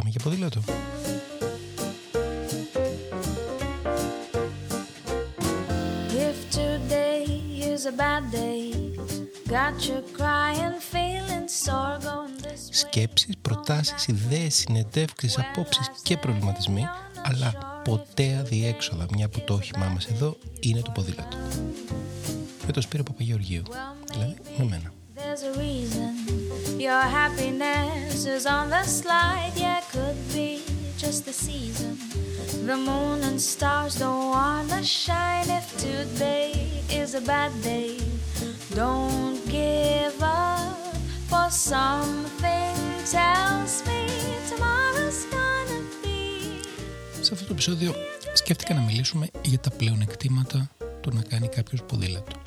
Πάμε για ποδήλατο. If today is a bad day, got you crying, feeling sore going this way. Σκέψεις, προτάσεις, ιδέες, συνεντεύξεις, απόψεις και προβληματισμοί, αλλά ποτέ αδιέξοδα, μια που το όχημά μας εδώ είναι το ποδήλατο. Με το Σπύρο Παπαγεωργίου, δηλαδή με μένα. There's a reason your happiness is on the slide. Yeah, could be just the season. The moon and stars don't wanna shine. If today is a bad day, don't give up. For something tells me tomorrow's gonna be. Σε αυτό το επεισόδιο σκέφτηκα να μιλήσουμε για τα πλεονεκτήματα του να κάνει κάποιο ποδήλατο.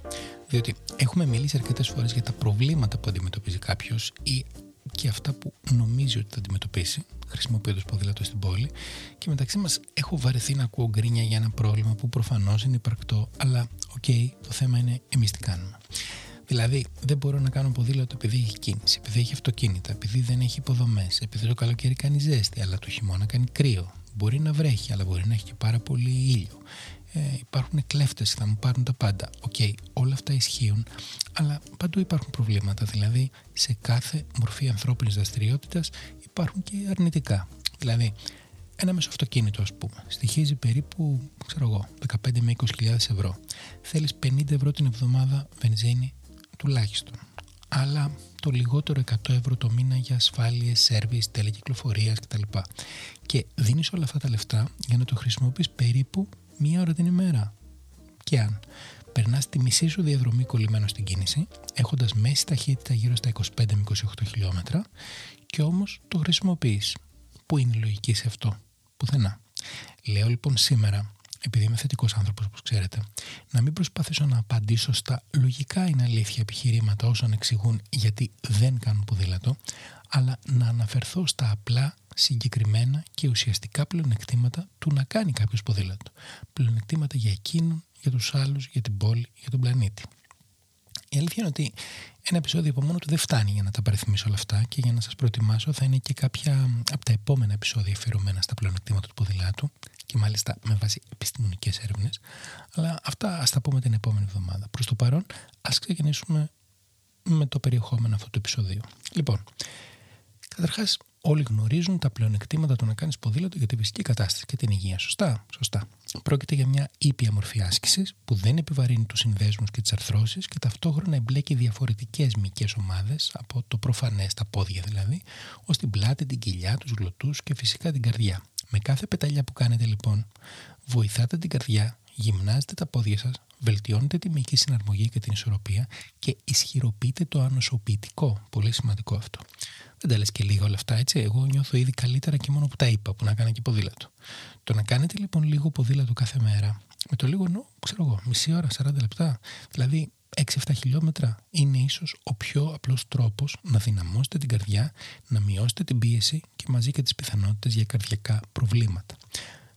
Διότι έχουμε μιλήσει αρκετές φορές για τα προβλήματα που αντιμετωπίζει κάποιος ή και αυτά που νομίζει ότι θα αντιμετωπίσει χρησιμοποιώντας ποδήλατο στην πόλη. Και μεταξύ μας έχω βαρεθεί να ακούω γκρίνια για ένα πρόβλημα που προφανώς είναι υπαρκτό, αλλά οκ, το θέμα είναι εμείς τι κάνουμε. Δηλαδή, δεν μπορώ να κάνω ποδήλατο επειδή έχει κίνηση, επειδή έχει αυτοκίνητα, επειδή δεν έχει υποδομές, επειδή το καλοκαίρι κάνει ζέστη, αλλά το χειμώνα κάνει κρύο. Μπορεί να βρέχει, αλλά μπορεί να έχει και πάρα πολύ ήλιο. Ε, υπάρχουν κλέφτες, θα μου πάρουν τα πάντα. Οκ, όλα αυτά ισχύουν, αλλά παντού υπάρχουν προβλήματα. Δηλαδή, σε κάθε μορφή ανθρώπινης δραστηριότητας υπάρχουν και αρνητικά. Δηλαδή, ένα μέσο αυτοκίνητο, ας πούμε, στοιχίζει περίπου, ξέρω εγώ, 15 με 20.000 ευρώ. Θέλεις 50 ευρώ την εβδομάδα βενζίνη τουλάχιστον. Αλλά το λιγότερο 100 ευρώ το μήνα για ασφάλειες, σέρβις, τέλη κυκλοφορίας κτλ. Και δίνεις όλα αυτά τα λεφτά για να το χρησιμοποιείς περίπου μία ώρα την ημέρα. Και αν περνάς τη μισή σου διαδρομή κολλημένο στην κίνηση, έχοντας μέση ταχύτητα γύρω στα 25 με 28 χιλιόμετρα, και όμως το χρησιμοποιείς. Πού είναι η λογική σε αυτό, πουθενά. Λέω λοιπόν σήμερα, επειδή είμαι θετικός άνθρωπος, όπως ξέρετε, να μην προσπαθήσω να απαντήσω στα λογικά είναι αλήθεια επιχειρήματα όσων εξηγούν γιατί δεν κάνουν ποδήλατο, αλλά να αναφερθώ στα απλά συγκεκριμένα και ουσιαστικά πλεονεκτήματα του να κάνει κάποιος ποδήλατο. Πλεονεκτήματα για εκείνον, για τους άλλους, για την πόλη, για τον πλανήτη. Η αλήθεια είναι ότι ένα επεισόδιο από μόνο του δεν φτάνει για να τα παριθμίσω όλα αυτά και για να σας προετοιμάσω θα είναι και κάποια από τα επόμενα επεισόδια αφιερωμένα στα πλεονεκτήματα του ποδηλάτου και μάλιστα με βάση επιστημονικές έρευνες. Αλλά αυτά ας τα πούμε την επόμενη εβδομάδα. Προς το παρόν, ας ξεκινήσουμε με το περιεχόμενο αυτού του επεισοδίου. Λοιπόν, καταρχάς, όλοι γνωρίζουν τα πλεονεκτήματα του να κάνεις ποδήλατο για τη φυσική κατάσταση και την υγεία. Σωστά, σωστά. Πρόκειται για μια ήπια μορφή άσκησης που δεν επιβαρύνει τους συνδέσμους και τις αρθρώσεις και ταυτόχρονα εμπλέκει διαφορετικές μυϊκές ομάδες, από το προφανές, τα πόδια δηλαδή, ως την πλάτη, την κοιλιά, τους γλωτούς και φυσικά την καρδιά. Με κάθε πεταλιά που κάνετε λοιπόν, βοηθάτε την καρδιά, γυμνάζετε τα πόδια σας, βελτιώνετε τη μυϊκή συναρμογή και την ισορροπία και ισχυροποιείτε το ανοσοποιητικό. Πολύ σημαντικό αυτό. Δεν τα λες και λίγα όλα αυτά, έτσι. Εγώ νιώθω ήδη καλύτερα και μόνο που τα είπα, που να κάνω και ποδήλατο. Το να κάνετε λοιπόν λίγο ποδήλατο κάθε μέρα, με το λίγο εννοώ, ξέρω εγώ, μισή ώρα, 40 λεπτά, δηλαδή 6-7 χιλιόμετρα, είναι ίσως ο πιο απλός τρόπος να δυναμώσετε την καρδιά, να μειώσετε την πίεση και μαζί και τις πιθανότητες για καρδιακά προβλήματα.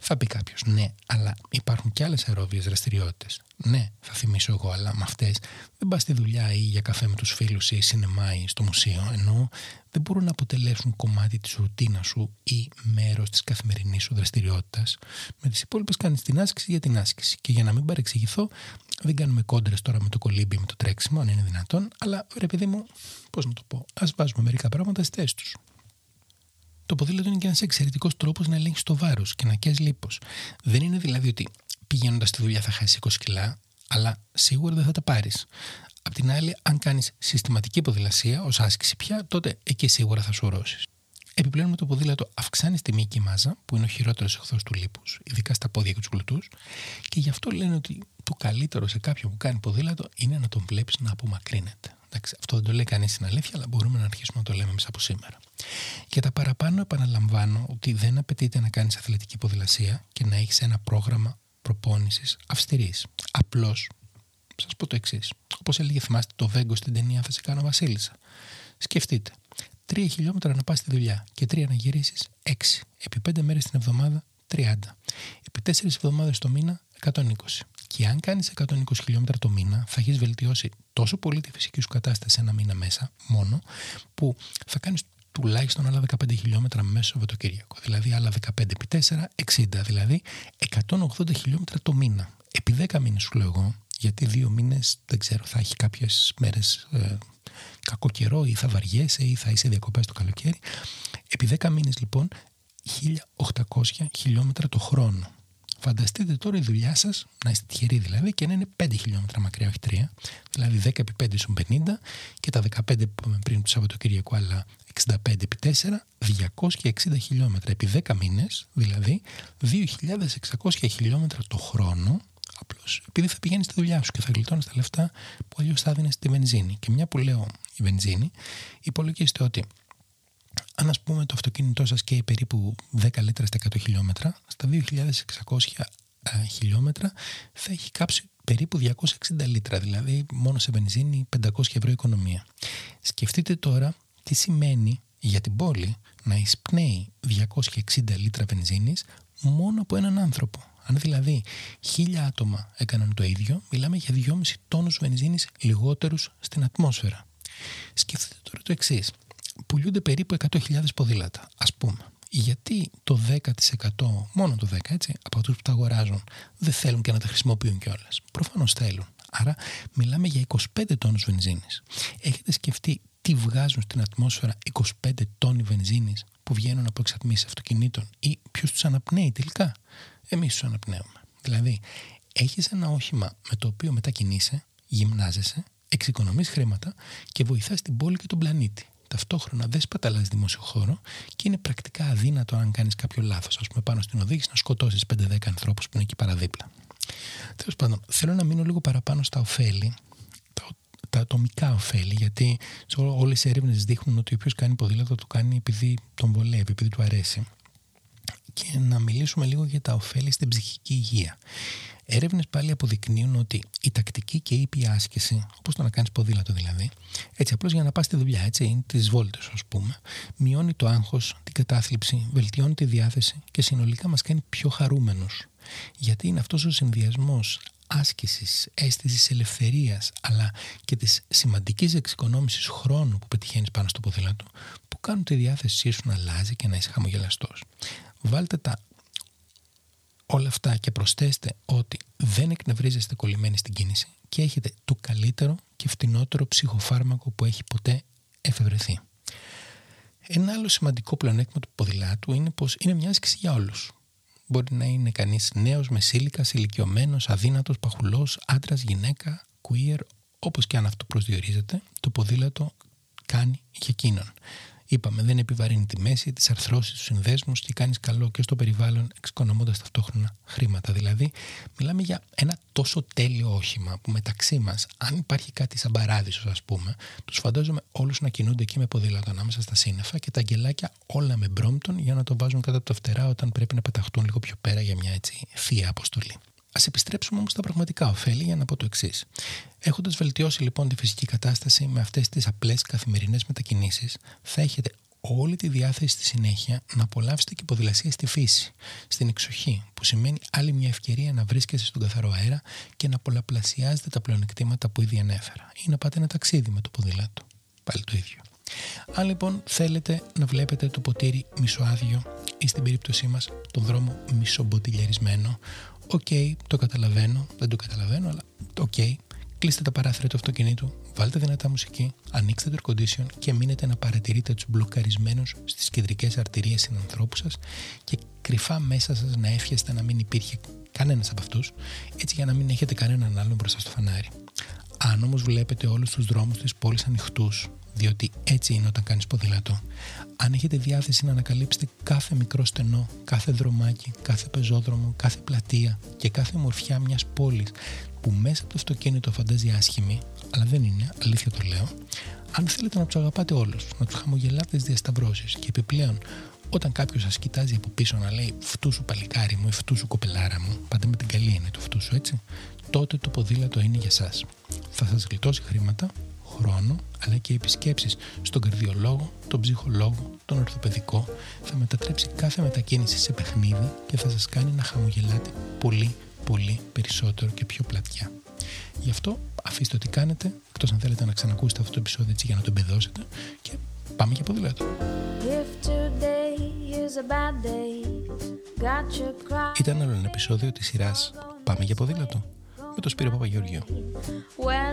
Θα πει κάποιος, ναι, αλλά υπάρχουν και άλλες αερόβιες δραστηριότητες. Ναι, θα θυμίσω εγώ, αλλά με αυτές δεν πας στη δουλειά ή για καφέ με τους φίλους ή σινεμά ή στο μουσείο, ενώ δεν μπορούν να αποτελέσουν κομμάτι της ρουτίνας σου ή μέρος της καθημερινής σου δραστηριότητας. Με τις υπόλοιπες κάνεις την άσκηση για την άσκηση. Και για να μην παρεξηγηθώ, δεν κάνουμε κόντρες τώρα με το κολύμπι, με το τρέξιμο, αν είναι δυνατόν, αλλά ρε παιδί μου, πώς να το πω, ας βάζουμε μερικά πράγματα στις θέσεις τους. Το ποδήλατο είναι και ένας εξαιρετικός τρόπος να ελέγξει το βάρος και να καίει λίπος. Δεν είναι δηλαδή ότι πηγαίνοντας στη δουλειά θα χάσεις 20 κιλά, αλλά σίγουρα δεν θα τα πάρεις. Απ' την άλλη, αν κάνεις συστηματική ποδηλασία ως άσκηση πια, τότε εκεί σίγουρα θα σου ορώσει. Επιπλέον με το ποδήλατο αυξάνεις τη μυϊκή μάζα, που είναι ο χειρότερος εχθρός του λίπους, ειδικά στα πόδια και τους γλουτούς, και γι' αυτό λένε ότι το καλύτερο σε κάποιον που κάνει ποδήλατο είναι να τον βλέπεις να απομακρύνεται. Εντάξει, αυτό δεν το λέει κανείς στην αλήθεια, αλλά μπορούμε να αρχίσουμε να το λέμε εμείς από σήμερα. Για τα παραπάνω, επαναλαμβάνω ότι δεν απαιτείται να κάνεις αθλητική ποδηλασία και να έχεις ένα πρόγραμμα προπόνησης αυστηρής. Απλώς, σας πω το εξής. Όπως έλεγε, θυμάστε το Βέγκο στην ταινία Θα σε κάνω Βασίλισσα. Σκεφτείτε, τρία χιλιόμετρα να πας στη δουλειά και τρία να γυρίσεις, έξι. Επί πέντε μέρες την εβδομάδα, 30. Επί τέσσερις εβδομάδες το μήνα, 120. Και αν κάνεις 120 χιλιόμετρα το μήνα, θα έχεις βελτιώσει τόσο πολύ τη φυσική σου κατάσταση ένα μήνα μέσα, μόνο, που θα κάνεις τουλάχιστον άλλα 15 χιλιόμετρα μέσα Σαββατοκύριακο. Δηλαδή άλλα 15 επί 4, 60. Δηλαδή 180 χιλιόμετρα το μήνα. Επί 10 μήνες σου λέω εγώ, γιατί δύο μήνες δεν ξέρω, θα έχει κάποιες μέρες ε, κακό καιρό ή θα βαριέσαι ή θα είσαι διακοπές το καλοκαίρι. Επί 10 μήνες λοιπόν 1800 χιλιόμετρα το χρόνο. Φανταστείτε τώρα η δουλειά σας, να είστε τυχεροί δηλαδή, και να είναι 5 χιλιόμετρα μακριά, όχι 3. Δηλαδή 10 επί 5 σου 50 και τα 15 που είπαμε πριν του Σαββατοκύριακου, άλλα 65 επί 4, 260 χιλιόμετρα επί 10 μήνες, δηλαδή 2.600 χιλιόμετρα το χρόνο. Απλώς επειδή θα πηγαίνεις στη δουλειά σου και θα γλιτώνεις τα λεφτά που αλλιώς θα δίνεις στη βενζίνη. Και μια που λέω η βενζίνη, υπολογίστε ότι αν ας πούμε το αυτοκίνητό σας καίει περίπου 10 λίτρα στα 100 χιλιόμετρα, στα 2.600 ε, χιλιόμετρα θα έχει κάψει περίπου 260 λίτρα, δηλαδή μόνο σε βενζίνη 500 ευρώ οικονομία. Σκεφτείτε τώρα τι σημαίνει για την πόλη να εισπνέει 260 λίτρα βενζίνης μόνο από έναν άνθρωπο. Αν δηλαδή χίλια άτομα έκαναν το ίδιο, μιλάμε για 2,5 τόνους βενζίνης λιγότερους στην ατμόσφαιρα. Σκεφτείτε τώρα το εξής πουλούνται περίπου 100.000 ποδήλατα, ας πούμε. Γιατί το 10%, μόνο το 10% έτσι, από αυτούς που τα αγοράζουν δεν θέλουν και να τα χρησιμοποιούν κιόλας. Προφανώς θέλουν. Άρα μιλάμε για 25 τόνους βενζίνης. Έχετε σκεφτεί τι βγάζουν στην ατμόσφαιρα 25 τόνοι βενζίνης που βγαίνουν από εξατμίσεις αυτοκινήτων ή ποιος τους αναπνέει τελικά; Εμείς τους αναπνέουμε. Δηλαδή, έχεις ένα όχημα με το οποίο μετακινείσαι, γυμνάζεσαι, εξοικονομείς χρήματα και βοηθάς την πόλη και τον πλανήτη ταυτόχρονα δεν σπαταλάς δημόσιο χώρο και είναι πρακτικά αδύνατο αν κάνεις κάποιο λάθος. Α πούμε, πάνω στην οδήγηση να σκοτώσεις 5-10 ανθρώπους που είναι εκεί παραδίπλα. Τέλος πάντων, θέλω να μείνω λίγο παραπάνω στα ωφέλη, τα, τα ατομικά ωφέλη, γιατί όλες οι έρευνες δείχνουν ότι όποιος κάνει ποδήλατο το κάνει επειδή τον βολεύει, επειδή του αρέσει. Και να μιλήσουμε λίγο για τα ωφέλη στην ψυχική υγεία. Έρευνες πάλι αποδεικνύουν ότι η τακτική και η ήπια άσκηση, όπως το να κάνεις ποδήλατο δηλαδή, έτσι απλώς για να πας στη δουλειά, έτσι, είναι τις βόλτες, ας πούμε, μειώνει το άγχος, την κατάθλιψη, βελτιώνει τη διάθεση και συνολικά μας κάνει πιο χαρούμενους. Γιατί είναι αυτός ο συνδυασμός άσκησης, αίσθησης ελευθερίας, αλλά και της σημαντικής εξοικονόμησης χρόνου που πετυχαίνεις πάνω στο ποδήλατο, που κάνουν τη διάθεσή σου να αλλάζει και να είσαι χαμογελαστός. Βάλτε τα όλα αυτά και προσθέστε ότι δεν εκνευρίζεστε κολλημένοι στην κίνηση και έχετε το καλύτερο και φτηνότερο ψυχοφάρμακο που έχει ποτέ εφευρεθεί. Ένα άλλο σημαντικό πλεονέκτημα του ποδηλάτου είναι πως είναι μια άσκηση για όλους. Μπορεί να είναι κανείς νέος, μεσήλικας, ηλικιωμένος, αδύνατος, παχουλός, άντρας, γυναίκα, queer, όπως και αν αυτό προσδιορίζεται, το ποδήλατο κάνει για εκείνον. Είπαμε, δεν επιβαρύνει τη μέση, τις αρθρώσεις, τους συνδέσμους και κάνεις καλό και στο περιβάλλον, εξοικονομώντας ταυτόχρονα χρήματα. Δηλαδή, μιλάμε για ένα τόσο τέλειο όχημα που μεταξύ μας, αν υπάρχει κάτι σαν παράδεισος, ας πούμε, τους φαντάζομαι όλους να κινούνται εκεί με ποδήλατο ανάμεσα στα σύννεφα και τα αγγελάκια όλα με μπρόμπτον για να το βάζουν κάτω από τα φτερά όταν πρέπει να πεταχτούν λίγο πιο πέρα για μια έτσι θεία αποστολή. Α επιστρέψουμε όμως στα πραγματικά ωφέλη για να πω το εξής. Έχοντας βελτιώσει λοιπόν τη φυσική κατάσταση με αυτές τις απλές καθημερινές μετακινήσεις, θα έχετε όλη τη διάθεση στη συνέχεια να απολαύσετε και ποδηλασία στη φύση, στην εξοχή, που σημαίνει άλλη μια ευκαιρία να βρίσκεστε στον καθαρό αέρα και να πολλαπλασιάζετε τα πλεονεκτήματα που ήδη ανέφερα, ή να πάτε ένα ταξίδι με το ποδήλατο. Πάλι το ίδιο. Αν λοιπόν θέλετε να βλέπετε το ποτήρι μισοάδειο ή στην περίπτωσή μας τον δρόμο μισομποτιλιαρισμένο, Οκ, το καταλαβαίνω, δεν το καταλαβαίνω, αλλά OK. Okay. Κλείστε τα παράθυρα του αυτοκινήτου, βάλτε δυνατά μουσική, ανοίξτε το air condition και μείνετε να παρατηρείτε τους μπλοκαρισμένους στις κεντρικές αρτηρίες συνανθρώπους σας και κρυφά μέσα σας να εύχεστε να μην υπήρχε κανένας από αυτούς, έτσι για να μην έχετε κανέναν άλλον μπροστά στο φανάρι. Αν όμως βλέπετε όλους τους δρόμους της πόλης ανοιχτούς, διότι έτσι είναι όταν κάνεις ποδήλατο. Αν έχετε διάθεση να ανακαλύψετε κάθε μικρό στενό, κάθε δρομάκι, κάθε πεζόδρομο, κάθε πλατεία και κάθε μορφιά μιας πόλης που μέσα από το αυτοκίνητο φαντάζει άσχημη, αλλά δεν είναι, αλήθεια το λέω, αν θέλετε να τους αγαπάτε όλους, να τους χαμογελάτε στι διασταυρώσεις και επιπλέον όταν κάποιος σας κοιτάζει από πίσω να λέει Φτού σου παλικάρι μου ή φτού σου κοπελάρα μου, πάντα με την καλή είναι το φτού σου έτσι, τότε το ποδήλατο είναι για εσά. Θα σας γλιτώσει χρήματα, χρόνο αλλά και επισκέψεις στον καρδιολόγο, τον ψυχολόγο, τον ορθοπαιδικό θα μετατρέψει κάθε μετακίνηση σε παιχνίδι και θα σας κάνει να χαμογελάτε πολύ πολύ περισσότερο και πιο πλατιά. Γι' αυτό αφήστε ό,τι κάνετε, εκτός αν θέλετε να ξανακούσετε αυτό το επεισόδιο έτσι για να το εμπεδώσετε και Πάμε για ποδήλατο. If today is a bad day, got you crying. Ήταν άλλο ένα επεισόδιο της σειράς Πάμε για ποδήλατο με τον Σπύρο Παπαγεώργιο. When